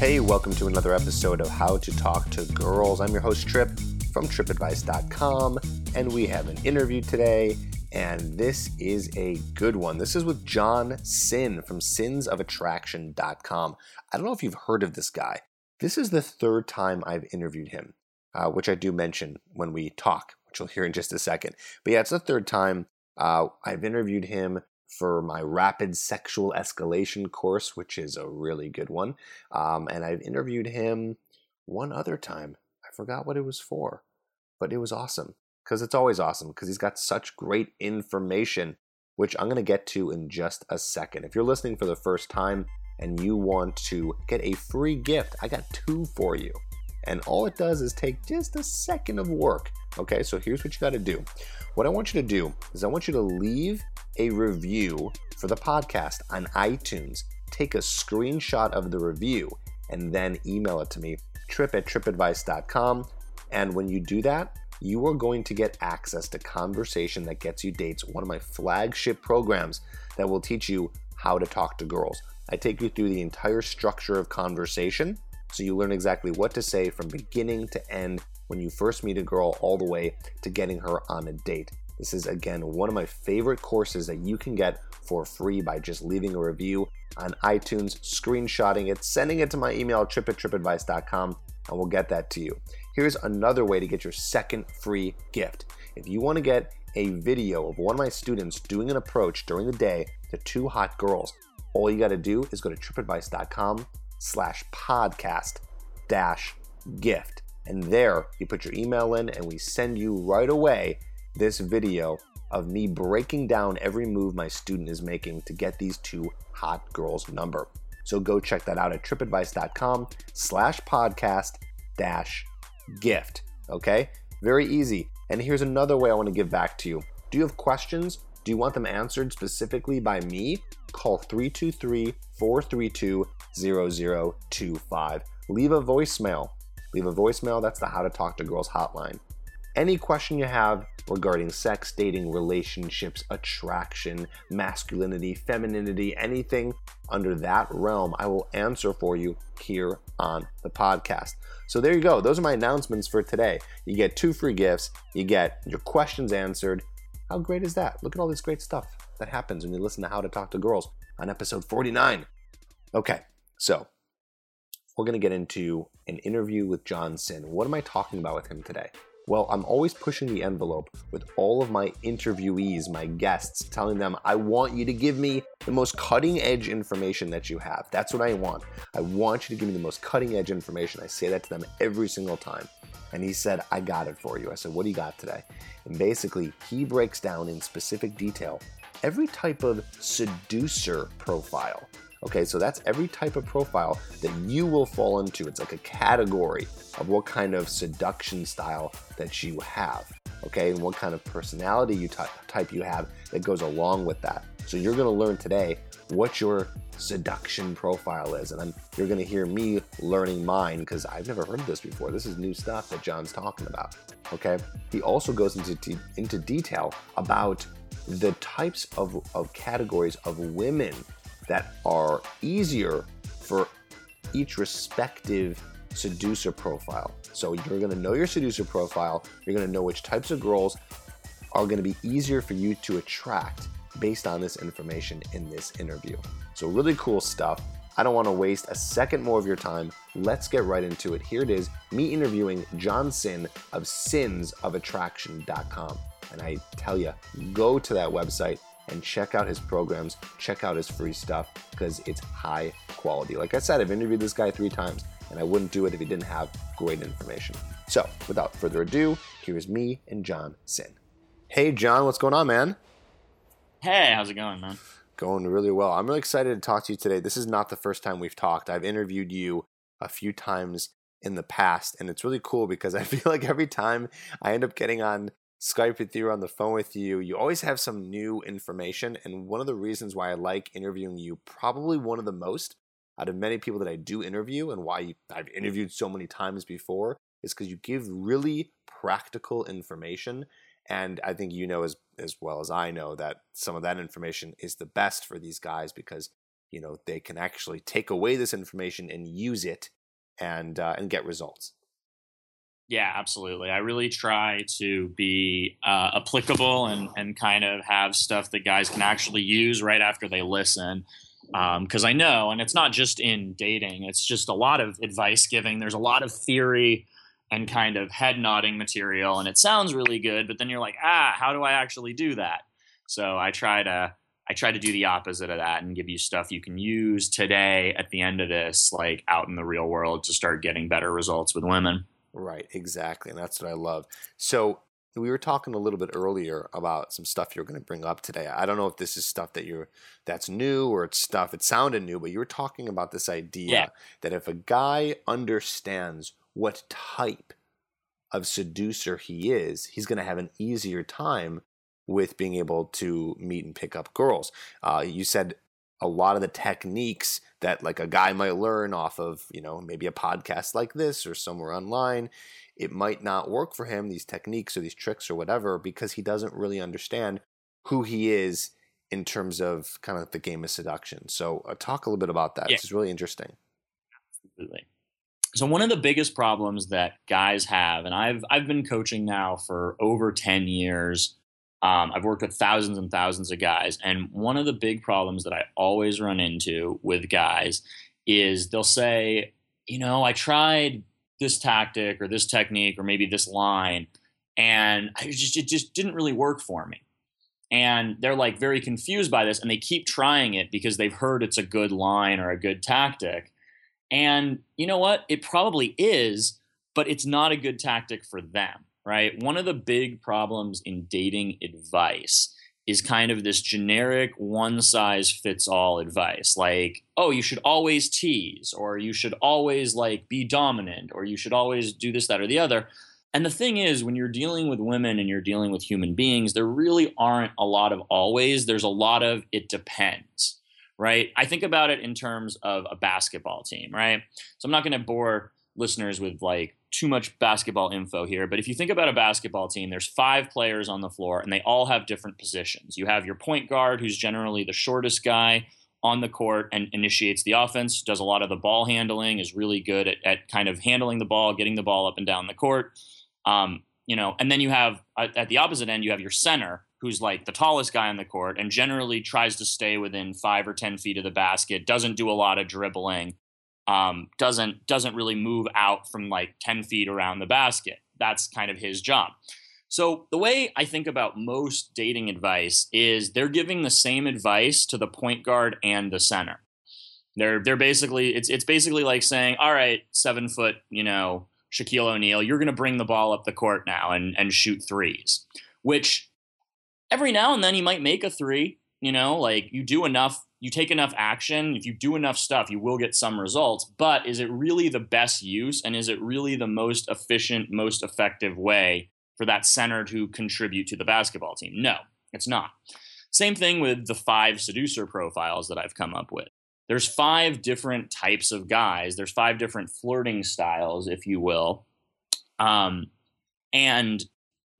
Hey, welcome to another episode of How to Talk to Girls. I'm your host, Trip from tripadvice.com, and we have an interview today, and this is a good one. This is with John Sin from sinsofattraction.com. I don't know if you've heard of this guy. This is the third time I've interviewed him, uh, which I do mention when we talk, which you'll hear in just a second. But yeah, it's the third time uh, I've interviewed him for my rapid sexual escalation course, which is a really good one. Um, and I've interviewed him one other time. I forgot what it was for, but it was awesome because it's always awesome because he's got such great information, which I'm going to get to in just a second. If you're listening for the first time and you want to get a free gift, I got two for you. And all it does is take just a second of work. Okay, so here's what you got to do. What I want you to do is I want you to leave a review for the podcast on iTunes. Take a screenshot of the review and then email it to me, trip at tripadvice.com. And when you do that, you are going to get access to Conversation That Gets You Dates, one of my flagship programs that will teach you how to talk to girls. I take you through the entire structure of conversation so you learn exactly what to say from beginning to end when you first meet a girl all the way to getting her on a date. This is again one of my favorite courses that you can get for free by just leaving a review on iTunes, screenshotting it, sending it to my email trip at tripadvice.com, and we'll get that to you. Here's another way to get your second free gift. If you want to get a video of one of my students doing an approach during the day to two hot girls, all you got to do is go to tripadvice.com slash podcast dash gift. And there you put your email in, and we send you right away this video of me breaking down every move my student is making to get these two hot girls number. So go check that out at tripadvice.com slash podcast dash gift. Okay? Very easy. And here's another way I want to give back to you. Do you have questions? Do you want them answered specifically by me? Call 323 432 0025. Leave a voicemail. Leave a voicemail. That's the How to Talk to Girls hotline. Any question you have regarding sex, dating, relationships, attraction, masculinity, femininity, anything under that realm, I will answer for you here on the podcast. So there you go. Those are my announcements for today. You get two free gifts, you get your questions answered. How great is that? Look at all this great stuff that happens when you listen to How to Talk to Girls on episode 49. Okay, so we're going to get into an interview with John Sin. What am I talking about with him today? Well, I'm always pushing the envelope with all of my interviewees, my guests, telling them, I want you to give me the most cutting edge information that you have. That's what I want. I want you to give me the most cutting edge information. I say that to them every single time. And he said, I got it for you. I said, What do you got today? And basically, he breaks down in specific detail every type of seducer profile. Okay, so that's every type of profile that you will fall into. It's like a category of what kind of seduction style that you have. Okay, and what kind of personality you ty- type you have that goes along with that. So you're gonna learn today what your seduction profile is, and then you're gonna hear me learning mine because I've never heard this before. This is new stuff that John's talking about. Okay, he also goes into de- into detail about the types of, of categories of women that are easier for each respective seducer profile. So you're going to know your seducer profile, you're going to know which types of girls are going to be easier for you to attract based on this information in this interview. So, really cool stuff. I don't want to waste a second more of your time. Let's get right into it. Here it is me interviewing John Sin of sinsofattraction.com. And I tell you, go to that website and check out his programs, check out his free stuff because it's high quality. Like I said, I've interviewed this guy three times and I wouldn't do it if he didn't have great information. So, without further ado, here is me and John Sin. Hey, John, what's going on, man? Hey, how's it going, man? Going really well. I'm really excited to talk to you today. This is not the first time we've talked. I've interviewed you a few times in the past, and it's really cool because I feel like every time I end up getting on Skype with you on the phone with you, you always have some new information. And one of the reasons why I like interviewing you, probably one of the most out of many people that I do interview, and why I've interviewed so many times before, is because you give really practical information. And I think you know as as well as I know that some of that information is the best for these guys because you know they can actually take away this information and use it and uh, and get results. Yeah, absolutely. I really try to be uh, applicable and, and kind of have stuff that guys can actually use right after they listen. Because um, I know, and it's not just in dating, it's just a lot of advice giving. There's a lot of theory and kind of head nodding material, and it sounds really good, but then you're like, ah, how do I actually do that? So I try to I try to do the opposite of that and give you stuff you can use today at the end of this, like out in the real world, to start getting better results with women. Right, exactly. And that's what I love. So we were talking a little bit earlier about some stuff you're going to bring up today. I don't know if this is stuff that you're that's new or it's stuff it sounded new, but you were talking about this idea yeah. that if a guy understands what type of seducer he is, he's going to have an easier time with being able to meet and pick up girls. Uh, you said a lot of the techniques that like a guy might learn off of, you know, maybe a podcast like this or somewhere online, it might not work for him, these techniques or these tricks or whatever, because he doesn't really understand who he is in terms of kind of the game of seduction. So uh, talk a little bit about that. Yeah. It's really interesting. Absolutely. So one of the biggest problems that guys have, and I've I've been coaching now for over 10 years um, I've worked with thousands and thousands of guys, and one of the big problems that I always run into with guys is they'll say, you know, I tried this tactic or this technique or maybe this line, and I just it just didn't really work for me. And they're like very confused by this, and they keep trying it because they've heard it's a good line or a good tactic. And you know what? It probably is, but it's not a good tactic for them right? One of the big problems in dating advice is kind of this generic one size fits all advice like oh you should always tease or you should always like be dominant or you should always do this that or the other. And the thing is when you're dealing with women and you're dealing with human beings there really aren't a lot of always there's a lot of it depends right? I think about it in terms of a basketball team right? So i'm not going to bore listeners with like too much basketball info here, but if you think about a basketball team, there's five players on the floor and they all have different positions. You have your point guard, who's generally the shortest guy on the court and initiates the offense, does a lot of the ball handling, is really good at, at kind of handling the ball, getting the ball up and down the court. Um, you know, and then you have at the opposite end, you have your center, who's like the tallest guy on the court and generally tries to stay within five or 10 feet of the basket, doesn't do a lot of dribbling um, doesn't doesn't really move out from like 10 feet around the basket. That's kind of his job. So the way I think about most dating advice is they're giving the same advice to the point guard and the center. They're they're basically it's it's basically like saying, all right, seven foot, you know, Shaquille O'Neal, you're gonna bring the ball up the court now and and shoot threes. Which every now and then he might make a three, you know, like you do enough you take enough action, if you do enough stuff, you will get some results. But is it really the best use and is it really the most efficient, most effective way for that center to contribute to the basketball team? No, it's not. Same thing with the five seducer profiles that I've come up with. There's five different types of guys, there's five different flirting styles, if you will. Um, and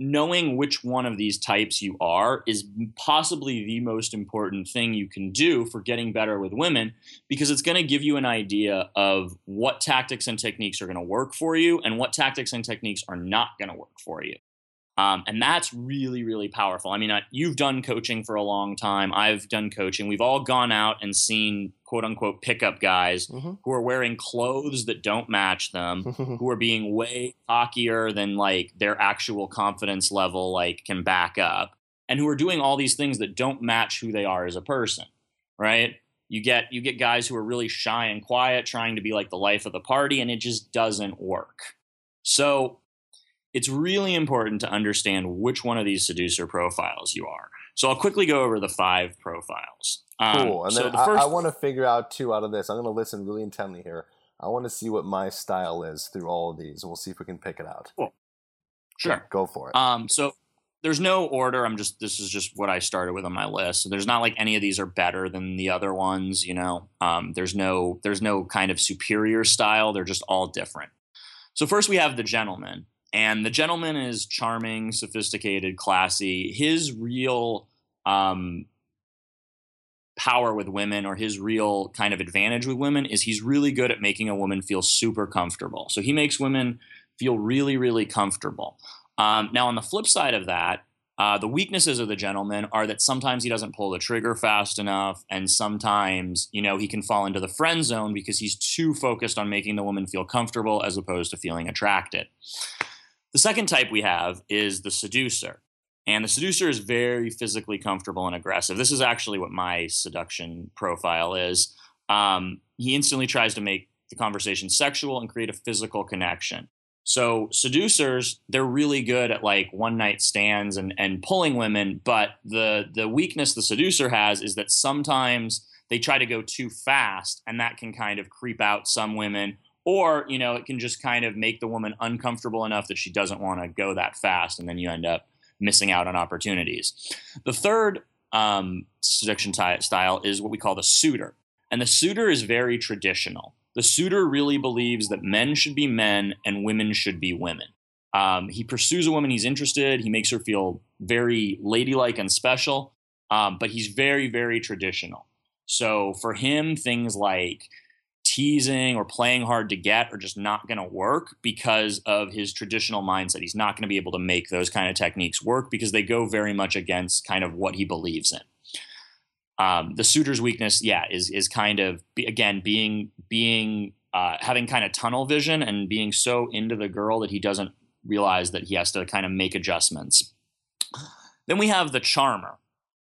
knowing which one of these types you are is possibly the most important thing you can do for getting better with women because it's going to give you an idea of what tactics and techniques are going to work for you and what tactics and techniques are not going to work for you. Um, and that's really, really powerful. I mean, I, you've done coaching for a long time. I've done coaching. We've all gone out and seen quote unquote pickup guys mm-hmm. who are wearing clothes that don't match them, who are being way cockier than like their actual confidence level like can back up, and who are doing all these things that don't match who they are as a person, right? You get you get guys who are really shy and quiet, trying to be like the life of the party, and it just doesn't work. So it's really important to understand which one of these seducer profiles you are. So I'll quickly go over the five profiles. Um, cool. And so then the first... I, I want to figure out two out of this. I'm going to listen really intently here. I want to see what my style is through all of these, and we'll see if we can pick it out. Cool. Sure. Go for it. Um, so there's no order. I'm just this is just what I started with on my list. So there's not like any of these are better than the other ones. You know, um, there's no there's no kind of superior style. They're just all different. So first we have the gentleman, and the gentleman is charming, sophisticated, classy. His real um, power with women or his real kind of advantage with women is he's really good at making a woman feel super comfortable. So he makes women feel really, really comfortable. Um, now, on the flip side of that, uh, the weaknesses of the gentleman are that sometimes he doesn't pull the trigger fast enough, and sometimes, you know, he can fall into the friend zone because he's too focused on making the woman feel comfortable as opposed to feeling attracted. The second type we have is the seducer. And the seducer is very physically comfortable and aggressive. This is actually what my seduction profile is. Um, he instantly tries to make the conversation sexual and create a physical connection. So seducers, they're really good at like one night stands and, and pulling women, but the the weakness the seducer has is that sometimes they try to go too fast and that can kind of creep out some women or you know it can just kind of make the woman uncomfortable enough that she doesn't want to go that fast and then you end up missing out on opportunities the third um, seduction ty- style is what we call the suitor and the suitor is very traditional the suitor really believes that men should be men and women should be women. Um, he pursues a woman he's interested. He makes her feel very ladylike and special, um, but he's very, very traditional. So for him, things like teasing or playing hard to get are just not going to work because of his traditional mindset. He's not going to be able to make those kind of techniques work because they go very much against kind of what he believes in. Um, the suitor's weakness, yeah, is is kind of again being being uh, having kind of tunnel vision and being so into the girl that he doesn't realize that he has to kind of make adjustments. Then we have the charmer,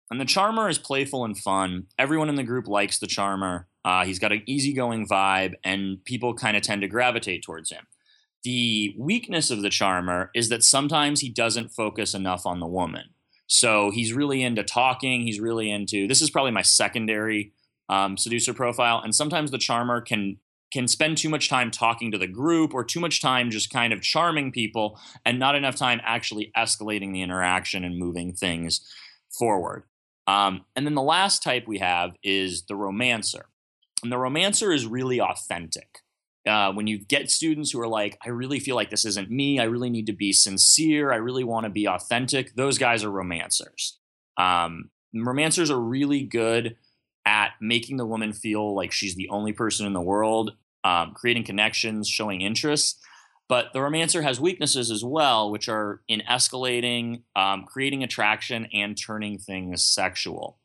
and the charmer is playful and fun. Everyone in the group likes the charmer. Uh, he's got an easygoing vibe, and people kind of tend to gravitate towards him. The weakness of the charmer is that sometimes he doesn't focus enough on the woman. So he's really into talking. He's really into this is probably my secondary um, seducer profile. And sometimes the charmer can can spend too much time talking to the group or too much time just kind of charming people and not enough time actually escalating the interaction and moving things forward. Um, and then the last type we have is the romancer. And the romancer is really authentic uh, when you get students who are like, I really feel like this isn't me. I really need to be sincere. I really want to be authentic. Those guys are romancers. Um, romancers are really good at making the woman feel like she's the only person in the world, um, creating connections, showing interest. But the romancer has weaknesses as well, which are in escalating, um, creating attraction, and turning things sexual.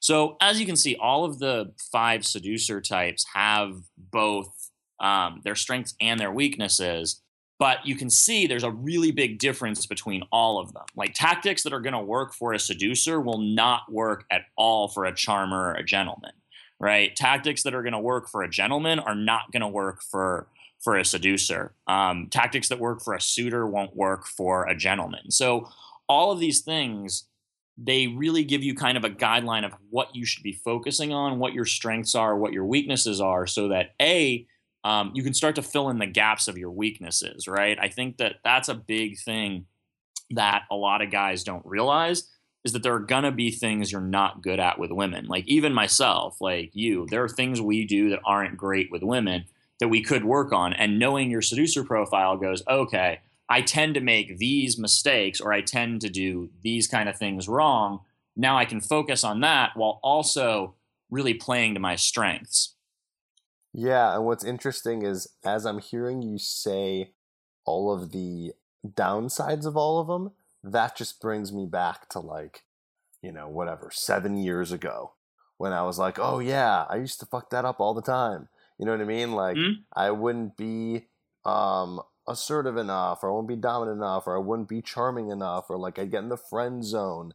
So, as you can see, all of the five seducer types have both um, their strengths and their weaknesses. But you can see there's a really big difference between all of them. Like tactics that are going to work for a seducer will not work at all for a charmer or a gentleman, right? Tactics that are going to work for a gentleman are not going to work for for a seducer. Um, tactics that work for a suitor won't work for a gentleman. So all of these things they really give you kind of a guideline of what you should be focusing on, what your strengths are, what your weaknesses are, so that A, um, you can start to fill in the gaps of your weaknesses, right? I think that that's a big thing that a lot of guys don't realize is that there are gonna be things you're not good at with women. Like even myself, like you, there are things we do that aren't great with women that we could work on. And knowing your seducer profile goes, okay, I tend to make these mistakes or I tend to do these kind of things wrong. Now I can focus on that while also really playing to my strengths. Yeah, and what's interesting is as I'm hearing you say all of the downsides of all of them, that just brings me back to like, you know, whatever, seven years ago when I was like, oh yeah, I used to fuck that up all the time. You know what I mean? Like, mm-hmm. I wouldn't be um, assertive enough, or I wouldn't be dominant enough, or I wouldn't be charming enough, or like I'd get in the friend zone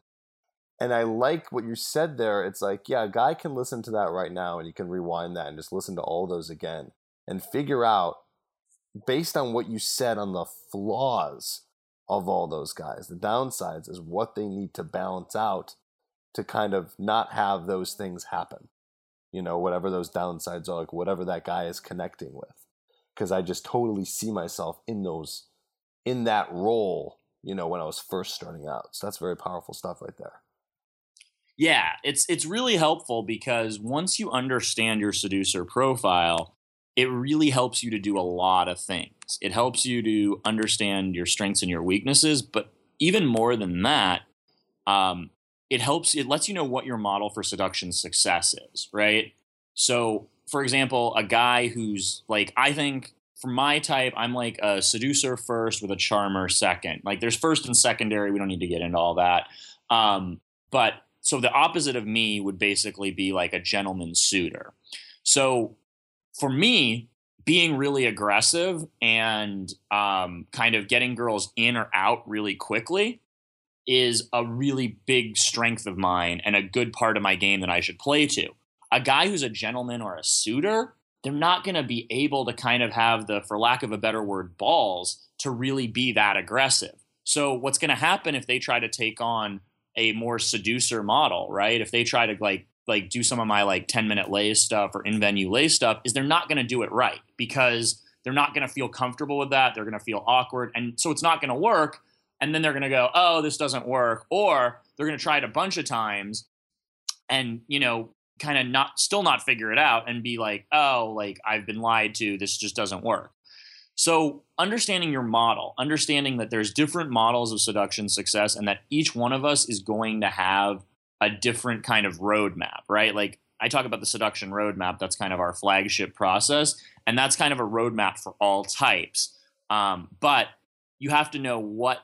and I like what you said there. It's like, yeah, a guy can listen to that right now and you can rewind that and just listen to all those again and figure out, based on what you said on the flaws of all those guys, the downsides is what they need to balance out to kind of not have those things happen. You know, whatever those downsides are, like whatever that guy is connecting with. Because I just totally see myself in those in that role, you know, when I was first starting out. So that's very powerful stuff right there. Yeah, it's it's really helpful because once you understand your seducer profile, it really helps you to do a lot of things. It helps you to understand your strengths and your weaknesses, but even more than that, um, it helps. It lets you know what your model for seduction success is, right? So, for example, a guy who's like, I think for my type, I'm like a seducer first with a charmer second. Like, there's first and secondary. We don't need to get into all that. Um, but so the opposite of me would basically be like a gentleman suitor. So for me, being really aggressive and um, kind of getting girls in or out really quickly is a really big strength of mine and a good part of my game that I should play to. A guy who's a gentleman or a suitor, they're not going to be able to kind of have the, for lack of a better word, balls to really be that aggressive. So, what's going to happen if they try to take on a more seducer model, right? If they try to like like do some of my like 10 minute lay stuff or in venue lay stuff, is they're not going to do it right because they're not going to feel comfortable with that. They're going to feel awkward. And so it's not going to work. And then they're going to go, oh, this doesn't work. Or they're going to try it a bunch of times and, you know, kind of not still not figure it out and be like, oh, like I've been lied to. This just doesn't work. So, understanding your model, understanding that there's different models of seduction success and that each one of us is going to have a different kind of roadmap, right? Like I talk about the seduction roadmap, that's kind of our flagship process, and that's kind of a roadmap for all types. Um, but you have to know what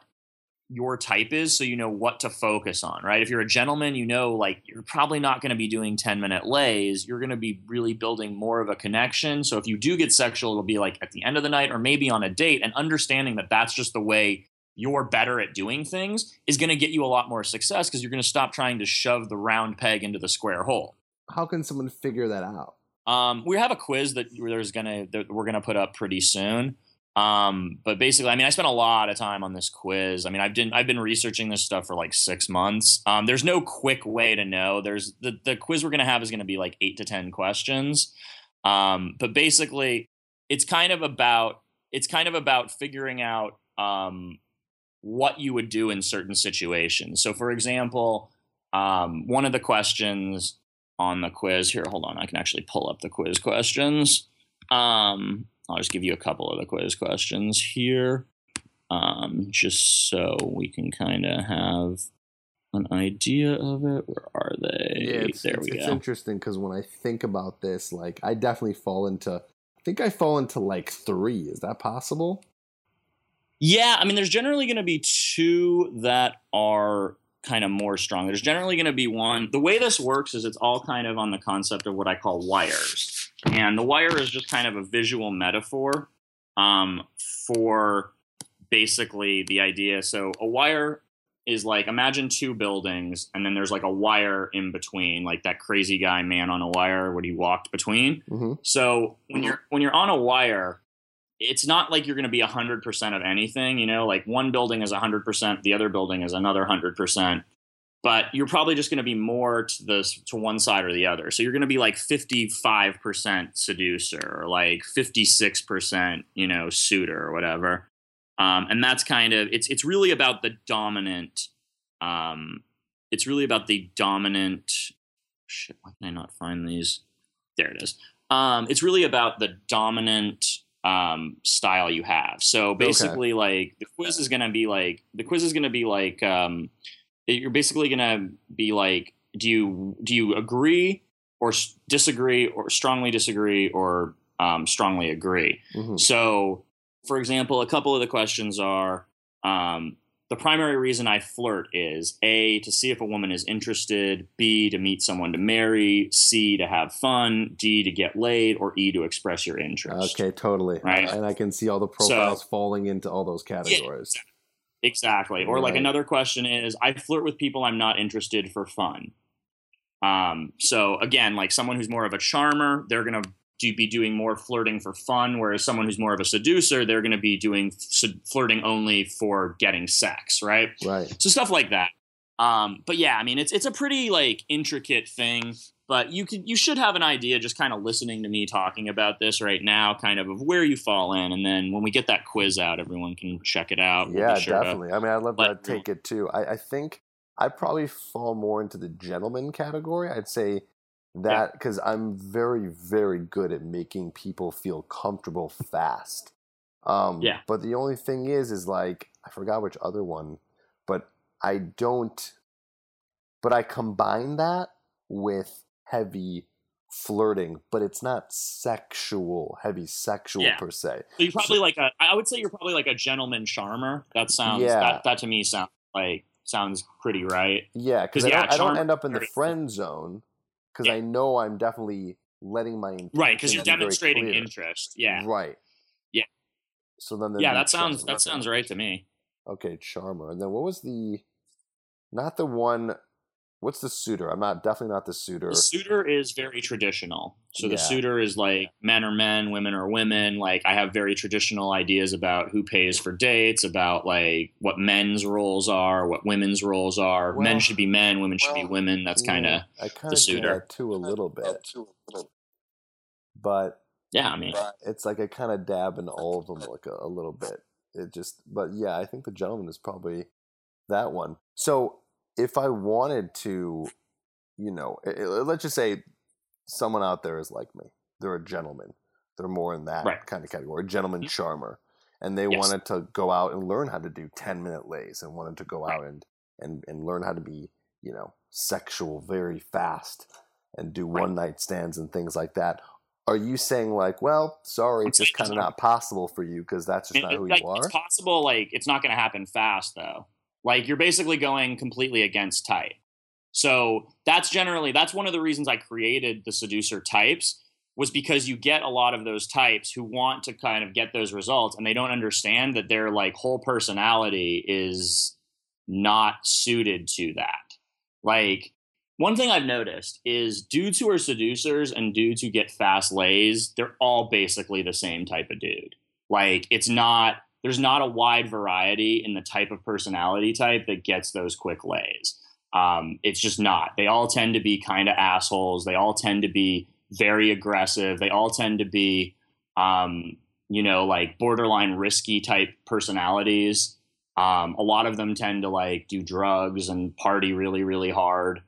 your type is so you know what to focus on, right? If you're a gentleman, you know, like you're probably not going to be doing 10 minute lays. You're going to be really building more of a connection. So if you do get sexual, it'll be like at the end of the night or maybe on a date and understanding that that's just the way you're better at doing things is going to get you a lot more success because you're going to stop trying to shove the round peg into the square hole. How can someone figure that out? Um, we have a quiz that there's gonna that we're gonna put up pretty soon. Um, but basically, I mean, I spent a lot of time on this quiz. I mean, I've been I've been researching this stuff for like six months. Um, there's no quick way to know. There's the the quiz we're gonna have is gonna be like eight to ten questions. Um, but basically, it's kind of about it's kind of about figuring out um, what you would do in certain situations. So, for example, um, one of the questions on the quiz here, hold on, I can actually pull up the quiz questions. Um, I'll just give you a couple of the quiz questions here, um, just so we can kind of have an idea of it. Where are they? Yeah, it's, there it's, we go. it's interesting because when I think about this, like I definitely fall into. I think I fall into like three. Is that possible? Yeah, I mean, there's generally going to be two that are kind of more strong. There's generally going to be one. The way this works is it's all kind of on the concept of what I call wires. And the wire is just kind of a visual metaphor um, for basically the idea. So a wire is like imagine two buildings and then there's like a wire in between like that crazy guy man on a wire what he walked between Mm-hmm. so when you're when you're on a wire it's not like you're going to be 100% of anything you know like one building is 100% the other building is another 100% but you're probably just going to be more to this to one side or the other. So you're going to be like 55% seducer or like 56% you know suitor or whatever. Um, and that's kind of it's it's really about the dominant um, it's really about the dominant shit why can i not find these? There it is. Um, it's really about the dominant um, style you have. So basically like the quiz is going to be like the quiz is going to be like um, you're basically going to be like do you do you agree or disagree or strongly disagree or um, strongly agree Mm-hmm. so, for example, a couple of the questions are um, the primary reason I flirt is A, to see if a woman is interested, B, to meet someone to marry, C, to have fun, D, to get laid, or E, to express your interest. Okay, totally. Right. And I can see all the profiles falling into all those categories. Exactly. Or like another question is I flirt with people I'm not interested for fun. Um, so again, like someone who's more of a charmer, they're going to do, be doing more flirting for fun, whereas someone who's more of a seducer, they're going to be doing flirting only for getting sex, right? Right. So stuff like that. Um, but yeah, I mean, it's it's a pretty like intricate thing. But you could you should have an idea just kind of listening to me talking about this right now, kind of of where you fall in, and then when we get that quiz out, everyone can check it out. We'll yeah, sure to definitely. I mean, I'd love let to take it too. I, I think I probably fall more into the gentleman category. I'd say that because I'm very, very good at making people feel comfortable fast. Um, Yeah. But the only thing is, is like I forgot which other one, but I don't. But I combine that with heavy flirting, but it's not sexual, heavy sexual Yeah. per se. So you're probably like a. I would say you're probably like a gentleman charmer. That sounds. Yeah. That, that to me sounds like sounds pretty right. Yeah, because I, yeah, don't, I don't end up in the friend zone because Yeah. I know I'm definitely letting my Right, because you're intentions be very demonstrating interest. Yeah. Right. Yeah. So then, Yeah, that sounds that sounds right to me. Okay, charmer, and then what was the? Not the one. What's the suitor? I'm not definitely not the suitor. The suitor is very traditional. So the suitor is like men are men, women are women. Like I have very traditional ideas about who pays for dates, about like what men's roles are, what women's roles are. Well- men should be men, women should be women. That's kind of Yeah, I kind the of suitor. that too a little bit, But but yeah. I mean, it's like I kind of dab in all of them like a, a little bit. It just, but yeah, I think the gentleman is probably that one. So if I wanted to, you know, i- i- let's just say someone out there is like me. They're a gentleman. They're more in that Right. kind of category, a gentleman Mhm. charmer, and they Yes. wanted to go out and learn how to do ten minute lays, and wanted to go Right. out and and and learn how to be, you know, sexual very fast and do Right. one night stands and things like that. Are you saying like, well, sorry, it's just kind of not possible for you because that's just I not who like, you are? It's possible, like it's not going to happen fast though. Like you're basically going completely against type. So that's generally that's one of the reasons I created the seducer types was because you get a lot of those types who want to kind of get those results and they don't understand that their like whole personality is not suited to that. Like one thing I've noticed is dudes who are seducers and dudes who get fast lays, they're all basically the same type of dude. Like it's not there's not a wide variety in the type of personality type that gets those quick lays. Um, it's just not. They all tend to be kind of assholes. They all tend to be very aggressive. They all tend to be, um, you know, like borderline risky type personalities. Um, a lot of them tend to like do drugs and party really, really hard.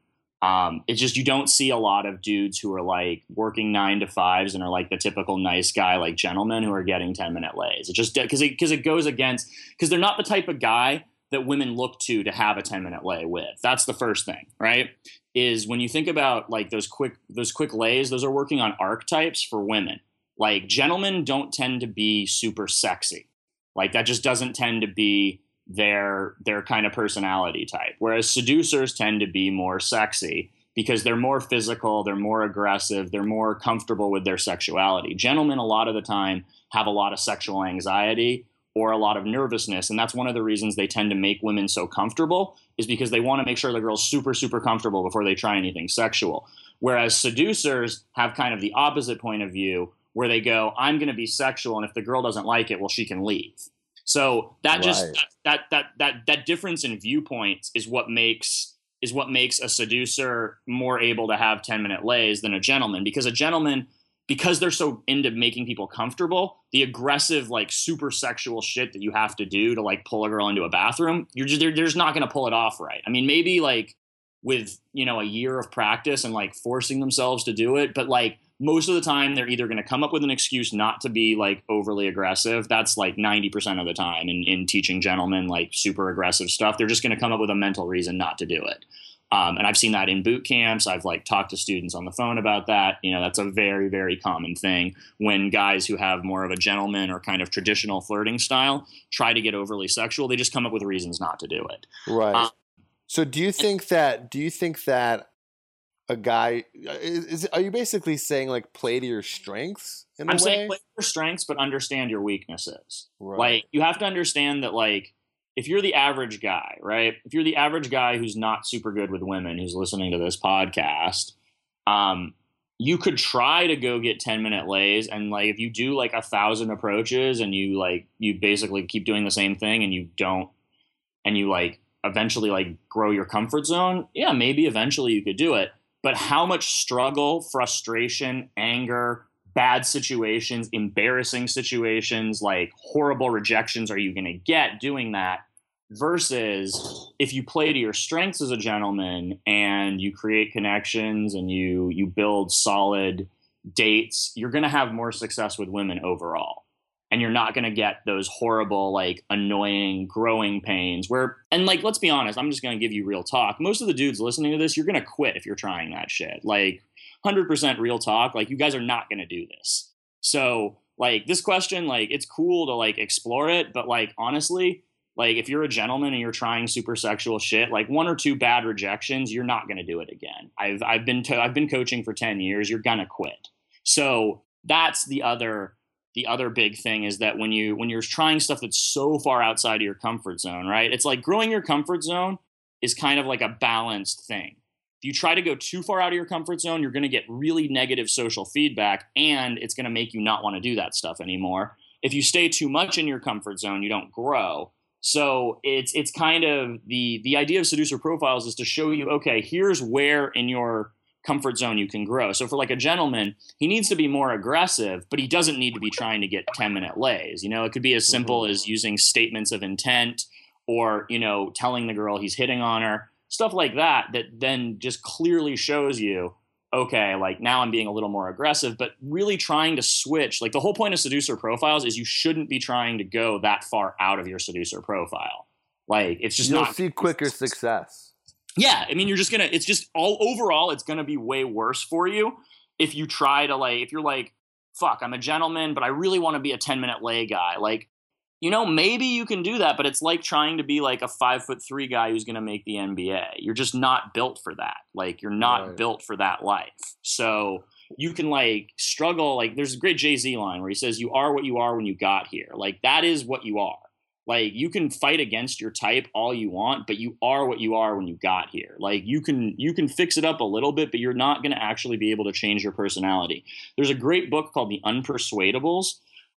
Um, it's just you don't see a lot of dudes who are like working nine to fives and are like the typical nice guy, like gentlemen who are getting ten minute lays. It just because it because it goes against because they're not the type of guy that women look to to have a ten minute lay with. That's the first thing, right? Is when you think about like those quick those quick lays, those are working on archetypes for women. Like gentlemen don't tend to be super sexy. Like that just doesn't tend to be their their kind of personality type. Whereas seducers tend to be more sexy because they're more physical, they're more aggressive, they're more comfortable with their sexuality. Gentlemen a lot of the time have a lot of sexual anxiety or a lot of nervousness and that's one of the reasons they tend to make women so comfortable is because they want to make sure the girl's super super comfortable before they try anything sexual. Whereas seducers have kind of the opposite point of view where they go, I'm going to be sexual and if the girl doesn't like it, well she can leave. So that just Right. that that that that difference in viewpoints is what makes is what makes a seducer more able to have 10 minute lays than a gentleman because a gentleman because they're so into making people comfortable the aggressive like super sexual shit that you have to do to like pull a girl into a bathroom you're just they're, they're just not going to pull it off right i mean maybe like with you know a year of practice and like forcing themselves to do it but like most of the time they're either going to come up with an excuse not to be like overly aggressive. That's like 90% of the time in, in teaching gentlemen like super aggressive stuff. They're just going to come up with a mental reason not to do it. Um, and i've seen that in boot camps. I've like talked to students on the phone about that. You know that's a very very common thing when guys who have more of a gentleman or kind of traditional flirting style try to get overly sexual they just come up with reasons not to do it. Right. Um, so do you think that do you think that a guy is, is are you basically saying like play to your strengths in i'm a way? saying play your strengths but understand your weaknesses right. Like you have to understand that like if you're the average guy, right? If you're the average guy who's not super good with women who's listening to this podcast, um you could try to go get 10 minute lays and like if you do like a thousand approaches and you like you basically keep doing the same thing and you don't and you like eventually like grow your comfort zone yeah maybe eventually you could do it but how much struggle, frustration, anger, bad situations, embarrassing situations, like horrible rejections are you going to get doing that? Versus if you play to your strengths as a gentleman and you create connections and you you build solid dates, you're going to have more success with women overall. And you're not going to get those horrible, like annoying growing pains where, and like, let's be honest, I'm just going to give you real talk. Most of the dudes listening to this, you're going to quit if you're trying that shit. Like, 100% real talk. Like, you guys are not going to do this. So, like, this question, like, it's cool to like explore it, but like, honestly, like if you're a gentleman and you're trying super sexual shit like one or two bad rejections you're not going to do it again i've i've been to, i've been coaching for 10 years you're going to quit so that's the other the other big thing is that when you when you're trying stuff that's so far outside of your comfort zone right? It's like growing your comfort zone is kind of like a balanced thing. If you try to go too far out of your comfort zone you're going to get really negative social feedback and it's going to make you not want to do that stuff anymore. If you stay too much in your comfort zone you don't grow. So it's it's kind of the the idea of seducer profiles is to show you okay here's where in your comfort zone you can grow. So for like a gentleman, he needs to be more aggressive, but he doesn't need to be trying to get 10 minute lays. You know, it could be as simple mm-hmm. as using statements of intent or, you know, telling the girl he's hitting on her, stuff like that, that then just clearly shows you, okay, like now I'm being a little more aggressive, but really trying to switch. Like the whole point of seducer profiles is you shouldn't be trying to go that far out of your seducer profile. Like it's just You'll not see quicker success yeah, I mean, you're just gonna. It's just all overall, it's gonna be way worse for you if you try to like. If you're like, fuck, I'm a gentleman, but I really want to be a 10 minute lay guy. Like, you know, maybe you can do that, but it's like trying to be like a five foot three guy who's gonna make the NBA. You're just not built for that. Like, you're not right. built for that life. So you can like struggle. Like, there's a great Jay Z line where he says, "You are what you are when you got here." Like, that is what you are like you can fight against your type all you want but you are what you are when you got here. Like you can you can fix it up a little bit but you're not going to actually be able to change your personality. There's a great book called the unpersuadables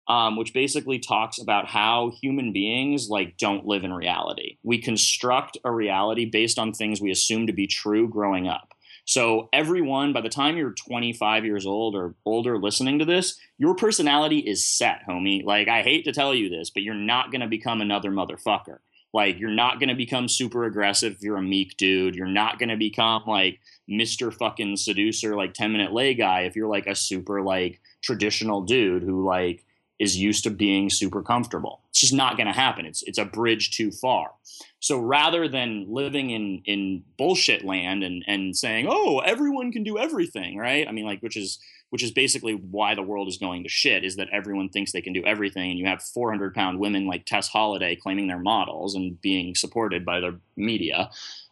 um, which basically talks about how human beings like don't live in reality. We construct a reality based on things we assume to be true growing up so, everyone, by the time you're 25 years old or older listening to this, your personality is set, homie. Like, I hate to tell you this, but you're not going to become another motherfucker. Like, you're not going to become super aggressive if you're a meek dude. You're not going to become like Mr. fucking seducer, like 10 minute lay guy if you're like a super like traditional dude who like is used to being super comfortable. It's just not going to happen. It's it's a bridge too far. So rather than living in in bullshit land and and saying, "Oh, everyone can do everything," right? I mean, like which is which is basically why the world is going to shit is that everyone thinks they can do everything, and you have 400 pound women like Tess Holliday claiming they're models and being supported by the media.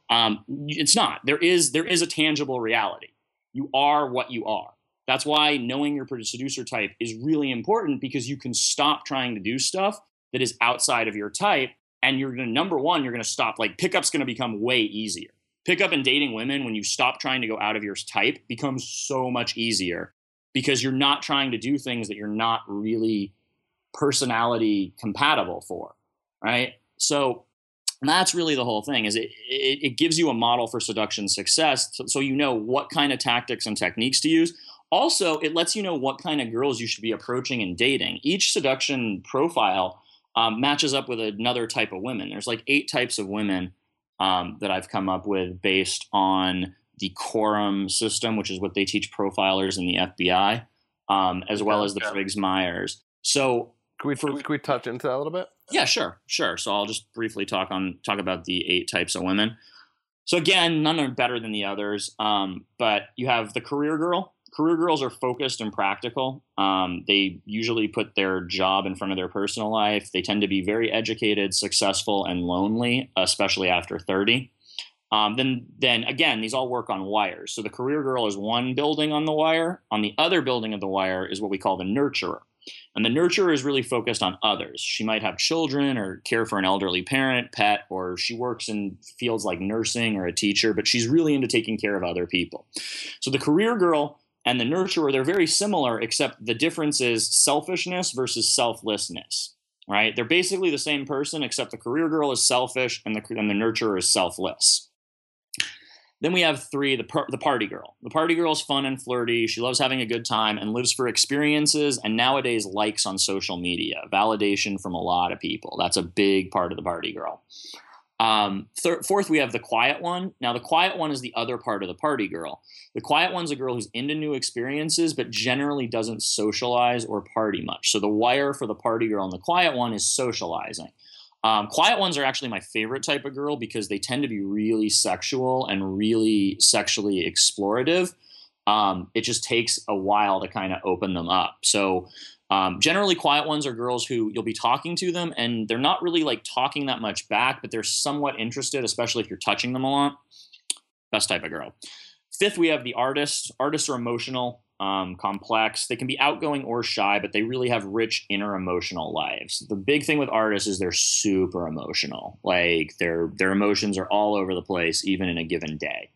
Um, it's not. There is there is a tangible reality. You are what you are that's why knowing your seducer type is really important because you can stop trying to do stuff that is outside of your type. And you're going to, number one, you're going to stop, like, pickup's going to become way easier. Pickup and dating women, when you stop trying to go out of your type, becomes so much easier because you're not trying to do things that you're not really personality compatible for. Right. So, that's really the whole thing is it, it, it, gives you a model for seduction success so you know what kind of tactics and techniques to use also, it lets you know what kind of girls you should be approaching and dating. Each seduction profile um, matches up with another type of women. There's like eight types of women um, that I've come up with based on the Quorum system, which is what they teach profilers in the FBI, um, as well as the Briggs Myers. So, can we, for, can we touch into that a little bit? Yeah, sure, sure. So I'll just briefly talk on talk about the eight types of women. So again, none are better than the others, um, but you have the career girl, career girls are focused and practical. Um, they usually put their job in front of their personal life. They tend to be very educated, successful, and lonely, especially after 30. Um, then, then again, these all work on wires. So the career girl is one building on the wire. On the other building of the wire is what we call the nurturer. And the nurturer is really focused on others. She might have children or care for an elderly parent, pet, or she works in fields like nursing or a teacher, but she's really into taking care of other people. So the career girl and the nurturer, they're very similar, except the difference is selfishness versus selflessness, right? They're basically the same person, except the career girl is selfish and the, and the nurturer is selfless. Then we have three, the, par- the party girl. The party girl is fun and flirty. She loves having a good time and lives for experiences and nowadays likes on social media, validation from a lot of people. That's a big part of the party girl. Um, fourth, we have the quiet one. Now, the quiet one is the other part of the party girl. The quiet one's a girl who's into new experiences, but generally doesn't socialize or party much. So the wire for the party girl and the quiet one is socializing. Um, quiet ones are actually my favorite type of girl because they tend to be really sexual and really sexually explorative. Um, it just takes a while to kind of open them up. So, um, generally, quiet ones are girls who you'll be talking to them and they're not really like talking that much back, but they're somewhat interested, especially if you're touching them a lot. Best type of girl. Fifth, we have the artists. Artists are emotional um, complex. They can be outgoing or shy, but they really have rich inner emotional lives. The big thing with artists is they're super emotional. Like their their emotions are all over the place, even in a given day.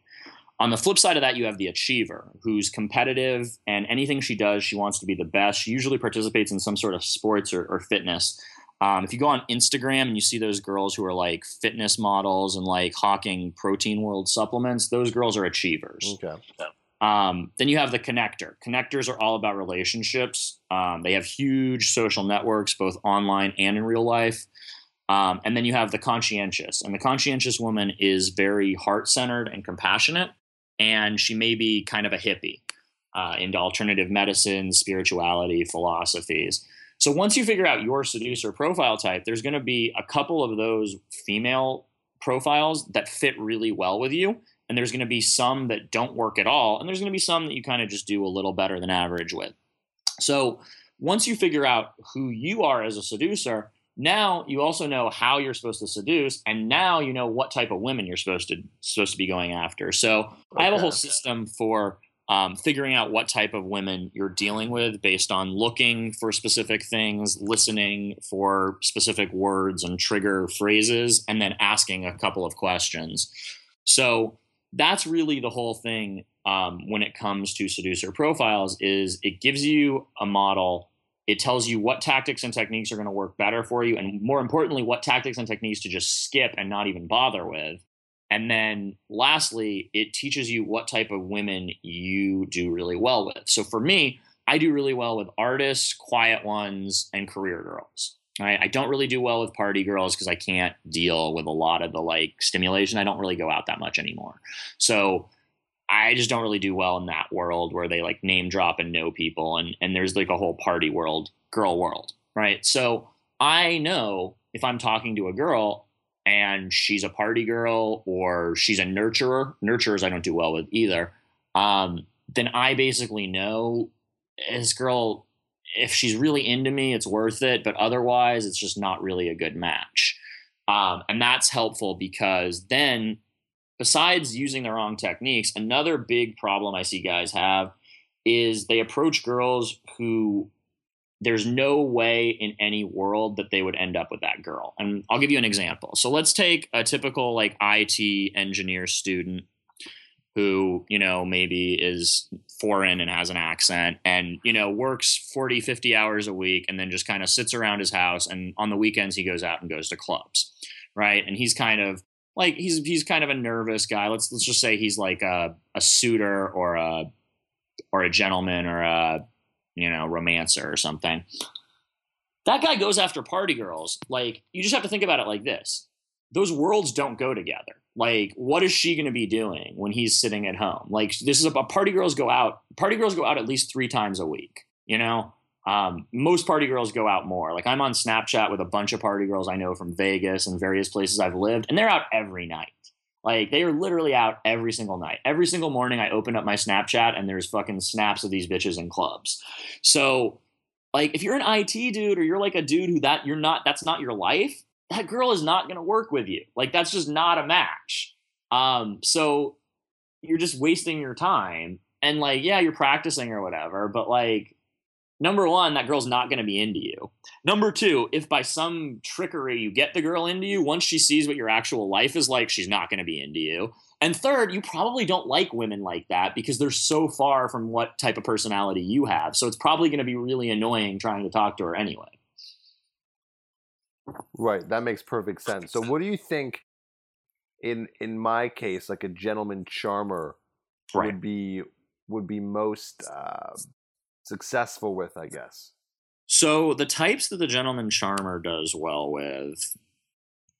On the flip side of that, you have the achiever, who's competitive, and anything she does, she wants to be the best. She usually participates in some sort of sports or, or fitness. Um, if you go on Instagram and you see those girls who are like fitness models and like hawking protein world supplements, those girls are achievers. Okay. Um, then you have the connector. Connectors are all about relationships. Um, they have huge social networks, both online and in real life. Um, and then you have the conscientious. And the conscientious woman is very heart centered and compassionate. And she may be kind of a hippie uh, into alternative medicine, spirituality, philosophies. So once you figure out your seducer profile type, there's going to be a couple of those female profiles that fit really well with you and there's going to be some that don't work at all and there's going to be some that you kind of just do a little better than average with so once you figure out who you are as a seducer now you also know how you're supposed to seduce and now you know what type of women you're supposed to supposed to be going after so okay. i have a whole system for um, figuring out what type of women you're dealing with based on looking for specific things, listening for specific words and trigger phrases, and then asking a couple of questions. So that's really the whole thing um, when it comes to seducer profiles is it gives you a model it tells you what tactics and techniques are going to work better for you and more importantly what tactics and techniques to just skip and not even bother with and then lastly it teaches you what type of women you do really well with so for me i do really well with artists quiet ones and career girls I, don't really do well with party girls because I can't deal with a lot of the like stimulation. I don't really go out that much anymore. So I just don't really do well in that world where they like name drop and know people and and there's like a whole party world, girl world, right? So I know if I'm talking to a girl and she's a party girl or she's a nurturer, nurturers I don't do well with either. Um, then I basically know this girl if she's really into me, it's worth it. But otherwise, it's just not really a good match. Um, and that's helpful because then, besides using the wrong techniques, another big problem I see guys have is they approach girls who there's no way in any world that they would end up with that girl. And I'll give you an example. So let's take a typical like IT engineer student who, you know, maybe is foreign and has an accent and, you know, works 40, 50 hours a week and then just kind of sits around his house. And on the weekends, he goes out and goes to clubs. Right. And he's kind of like, he's, he's kind of a nervous guy. Let's, let's just say he's like a, a suitor or a, or a gentleman or a, you know, romancer or something. That guy goes after party girls. Like, you just have to think about it like this those worlds don't go together. Like, what is she going to be doing when he's sitting at home? Like, this is a, a party girls go out. Party girls go out at least three times a week. You know, um, most party girls go out more. Like, I'm on Snapchat with a bunch of party girls I know from Vegas and various places I've lived, and they're out every night. Like, they are literally out every single night. Every single morning, I open up my Snapchat and there's fucking snaps of these bitches in clubs. So, like, if you're an IT dude or you're like a dude who that you're not, that's not your life that girl is not going to work with you. Like that's just not a match. Um, so you're just wasting your time. And like, yeah, you're practicing or whatever, but like, number one, that girl's not going to be into you. Number two, if by some trickery you get the girl into you, once she sees what your actual life is like, she's not going to be into you. And third, you probably don't like women like that because they're so far from what type of personality you have. So it's probably going to be really annoying trying to talk to her anyway. Right, that makes perfect sense. So, what do you think? in in my case, like a gentleman charmer Right. would be would be most uh, successful with, I guess. So the types that the gentleman charmer does well with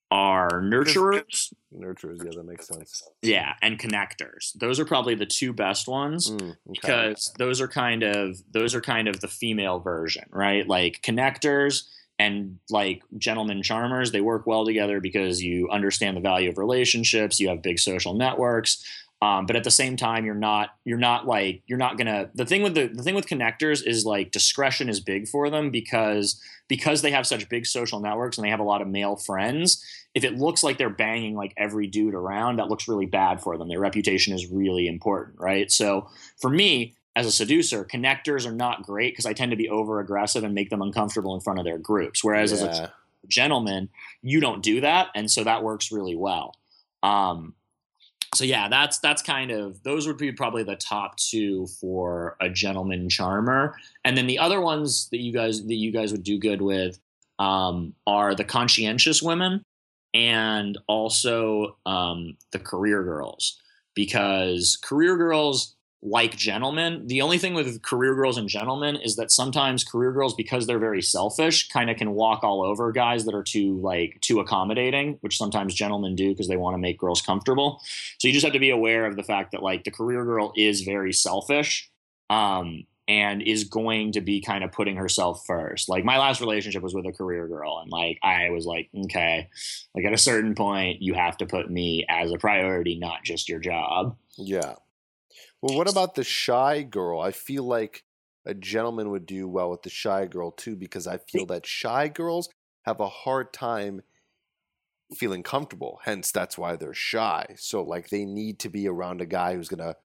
are nurturers, Nurturers, yeah, that makes sense. yeah, and connectors. Those are probably the two best ones. Mm, okay. because those are kind of those are kind of the female version, right? Like connectors and like gentlemen charmers, they work well together because you understand the value of relationships, you have big social networks. Um, but at the same time, you're not you're not like you're not gonna the thing with the the thing with connectors is like discretion is big for them because because they have such big social networks and they have a lot of male friends if it looks like they're banging like every dude around that looks really bad for them. Their reputation is really important right? So for me as a seducer connectors are not great because i tend to be over aggressive and make them uncomfortable in front of their groups. Whereas as a gentleman, you don't do that, and so that works really well. Um, so yeah, that's that's kind of those would be probably the top two for a gentleman charmer, and then the other ones that you guys that you guys would do good with um, are the conscientious women and also um, the career girls. Because career girls like gentlemen. The only thing with career girls and gentlemen is that sometimes career girls, because they're very selfish, kind of can walk all over guys that are too like too accommodating, which sometimes gentlemen do because they want to make girls comfortable. So you just have to be aware of the fact that like the career girl is very selfish. Um, and is going to be kind of putting herself first. Like my last relationship was with a career girl, and like I was like, okay, like at a certain point, you have to put me as a priority, not just your job. Yeah. Well, what about the shy girl? I feel like a gentleman would do well with the shy girl too, because I feel that shy girls have a hard time feeling comfortable. Hence, that's why they're shy. So, like, they need to be around a guy who's going to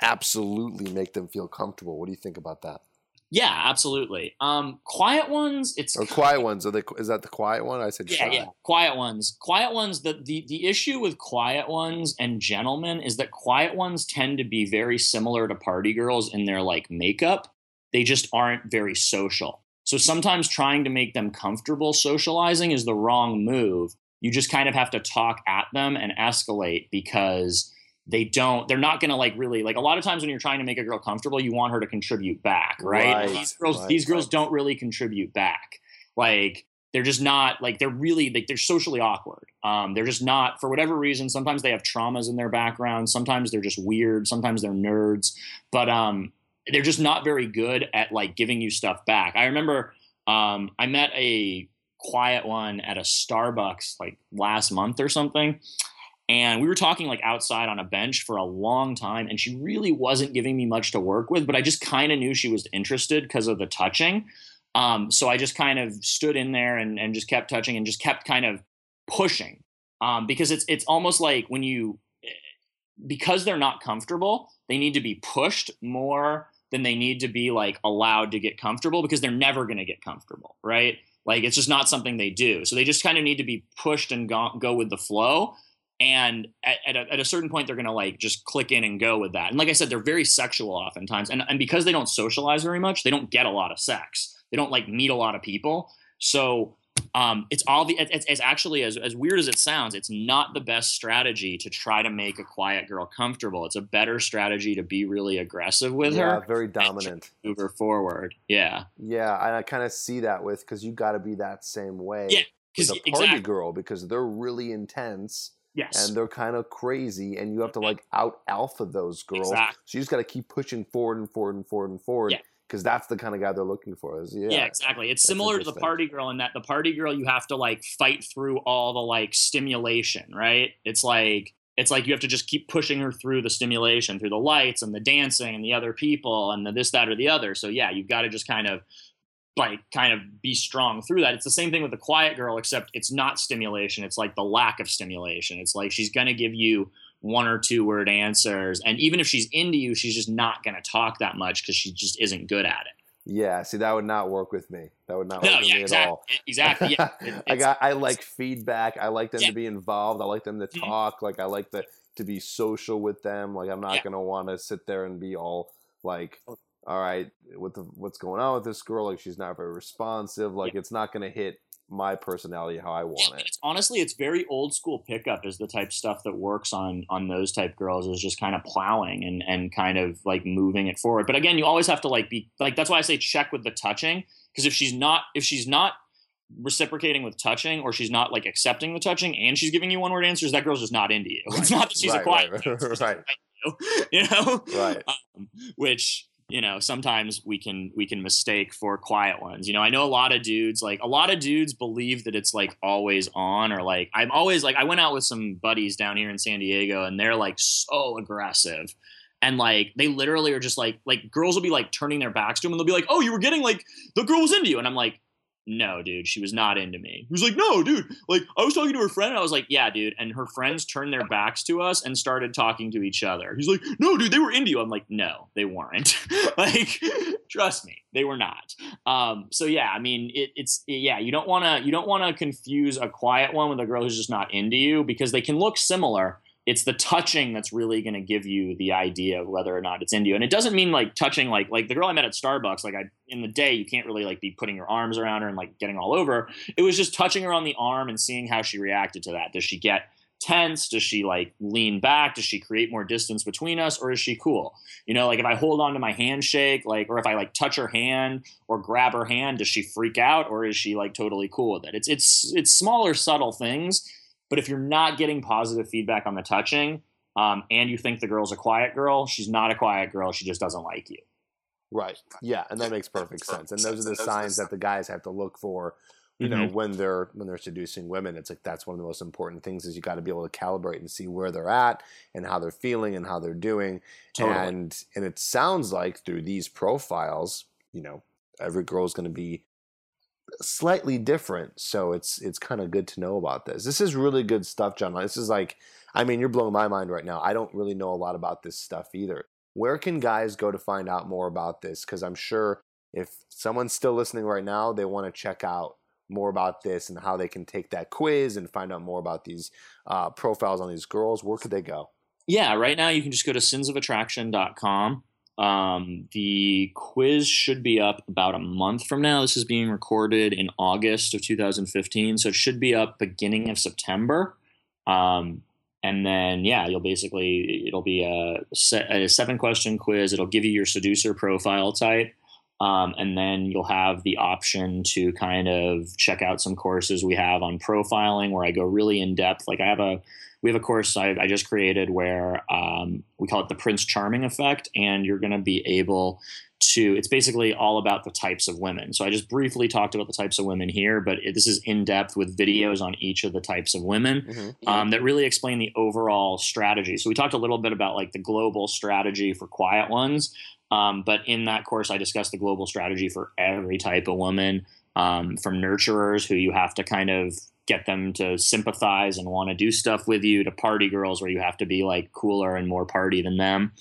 absolutely make them feel comfortable. What do you think about that? Yeah, absolutely. Um, quiet ones, it's Or quiet ones? Are they? Is that the quiet one? I said yeah, shy. yeah, quiet ones. Quiet ones. The, the the issue with quiet ones and gentlemen is that quiet ones tend to be very similar to party girls in their like makeup. They just aren't very social. So sometimes trying to make them comfortable socializing is the wrong move. You just kind of have to talk at them and escalate because they don't they're not going to like really like a lot of times when you're trying to make a girl comfortable you want her to contribute back right, Right, these girls right, these girls right. don't really contribute back. Like they're just not like they're really like they're socially awkward. Um, they're just not for whatever reason sometimes they have traumas in their background sometimes they're just weird sometimes they're nerds but um, they're just not very good at like giving you stuff back. I remember um, i met a quiet one at a starbucks like last month or something and we were talking like outside on a bench for a long time and she really wasn't giving me much to work with but i just kind of knew she was interested because of the touching. Um, so i just kind of stood in there and, and just kept touching and just kept kind of pushing. Um, because it's it's almost like when you because they're not comfortable they need to be pushed more than they need to be like allowed to get comfortable because they're never going to get comfortable right? Like it's just not something they do. So they just kind of need to be pushed and go, go with the flow and at, at, a, at a certain point they're going to like just click in and go with that and like i said they're very sexual oftentimes and, and because they don't socialize very much they don't get a lot of sex they don't like meet a lot of people so um, it's all the it's, it's actually as, as weird as it sounds it's not the best strategy to try to make a quiet girl comfortable it's a better strategy to be really aggressive with yeah, her very dominant. move her forward yeah Yeah, and I kind of see that with because you got to be that same way. Yeah, with 'cause a party exactly. girl because they're really intense yes and they're kind of crazy, and you have to mm-hmm. like out alpha those girls. Exactly. So you just got to keep pushing forward and forward and forward and forward Yeah. because that's the kind of guy they're looking for. Is yeah, Yeah, exactly. It's similar to the party girl in that the party girl you have to like fight through all the like stimulation, right? It's like it's like you have to just keep pushing her through the stimulation, through the lights and the dancing and the other people and the this, that, or the other. So yeah, you've got to just kind of like kind of be strong through that. It's the same thing with the quiet girl, except it's not stimulation. It's like the lack of stimulation. It's like she's gonna give you one or two word answers. And even if she's into you, she's just not gonna talk that much because she just isn't good at it. yeah. See, that would not work with me. That would not work No, with yeah, me at all. Exactly. Yeah. It- I got. I like feedback. I like them Yeah. to be involved. I like them to Mhm. talk. Like I like the to be social with them. Like I'm not gonna want to sit there and be all like, all right, what the what's going on with this girl? Like she's not very responsive. Like it's not gonna hit my personality how I want it. It's, honestly, it's very old school pickup is the type stuff that works on on those type girls is just kind of plowing and and kind of like moving it forward. But again, you always have to like be like that's why I say check with the touching because if she's not if she's not reciprocating with touching or she's not like accepting the touching and she's giving you one word answers, that girl's just not into you. It's not that she's right, a quiet, right, right. you know, right. Um, which you know sometimes we can we can mistake for quiet ones. You know i know a lot of dudes like a lot of dudes believe that it's like always on or like i'm always like i went out with some buddies down here in san diego and they're like so aggressive. And like they literally are just like like girls will be like turning their backs to them and they'll be like oh you were getting like the girl was into you. And i'm like no, dude, she was not into me. He was like, no, dude, like I was talking to her friend. And I was like, yeah, dude. And her friends turned their backs to us and started talking to each other. He's like, no, dude, they were into you. I'm like, no, they weren't. like, trust me, they were not. Um, so yeah, I mean, it, it's yeah, you don't want to you don't want to confuse a quiet one with a girl who's just not into you because they can look similar it's the touching that's really going to give you the idea of whether or not it's into you. And it doesn't mean like touching like like the girl I met at Starbucks. Like I in the day, you can't really like be putting your arms around her and like getting all over. It was just touching her on the arm and seeing how she reacted to that. Does she get tense? Does she like lean back? Does she create more distance between us, or is she cool? You know, like if I hold on to my handshake, like or if I like touch her hand or grab her hand, does she freak out, or is she like totally cool with it? It's it's it's smaller, subtle things but if you're not getting positive feedback on the touching, um, and you think the girl's a quiet girl, she's not a quiet girl. She just doesn't like you. Right. Yeah, and that makes perfect sense. And those are the signs that the guys have to look for. You know, mm-hmm. when they're when they're seducing women, it's like that's one of the most important things is you got to be able to calibrate and see where they're at and how they're feeling and how they're doing. Totally. And and it sounds like through these profiles, you know, every girl's going to be slightly different. So it's it's kind of good to know about this. This is really good stuff, John. This is like, I mean, you're blowing my mind right now. I don't really know a lot about this stuff either. Where can guys go to find out more about this? Because I'm sure if someone's still listening right now, they want to check out more about this and how they can take that quiz and find out more about these uh, profiles on these girls. Where could they go? Yeah, right now you can just go to sinsofattraction.com um, the quiz should be up about a month from now. This is being recorded in August of 2015, so it should be up beginning of September. Um, and then, yeah, you'll basically it'll be a, a seven question quiz. It'll give you your seducer profile type. Um, and then you'll have the option to kind of check out some courses we have on profiling where I go really in depth. Like I have a we have a course I, I just created where um, we call it the Prince Charming effect, and you're going to be able to. It's basically all about the types of women. So I just briefly talked about the types of women here, but it, this is in depth with videos on each of the types of women mm-hmm. um, that really explain the overall strategy. So we talked a little bit about like the global strategy for quiet ones. Um, but in that course, I discussed the global strategy for every type of woman, um, from nurturers who you have to kind of get them to sympathize and want to do stuff with you to party girls where you have to be like cooler and more party than them.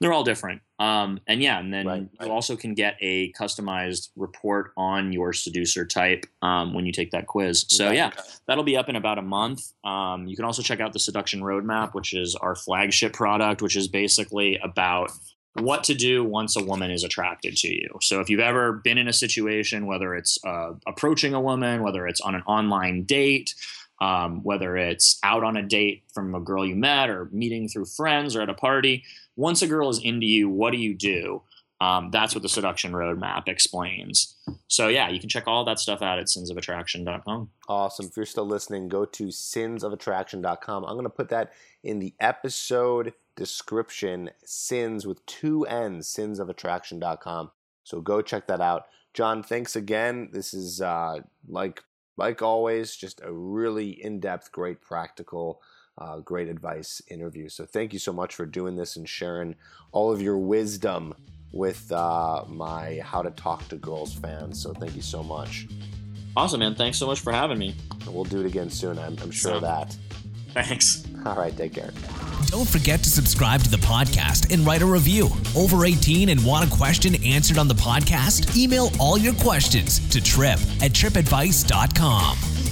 They're all different. Um, and yeah, and then right, you also can get a customized report on your seducer type um, when you take that quiz. So yeah, that'll be up in about a month. Um, you can also check out the Seduction Roadmap, which is our flagship product, which is basically about what to do once a woman is attracted to you. So if you've ever been in a situation, whether it's uh, approaching a woman, whether it's on an online date, um, whether it's out on a date from a girl you met or meeting through friends or at a party, once a girl is into you, what do you do? Um, that's what the seduction roadmap explains. So yeah, you can check all that stuff out at sinsofattraction.com. Awesome. If you're still listening, go to sinsofattraction.com. I'm going to put that in the episode description sins with two n's sinsofattraction.com so go check that out. John thanks again. This is uh, like like always just a really in-depth great practical uh, great advice interview. So thank you so much for doing this and sharing all of your wisdom with uh, my how to talk to girls fans. So thank you so much. Awesome man. Thanks so much for having me. We'll do it again soon. I'm, I'm sure so, that thanks all right take care don't forget to subscribe to the podcast and write a review. Over 18 and want a question answered on the podcast? Email all your questions to trip at tripadvice.com.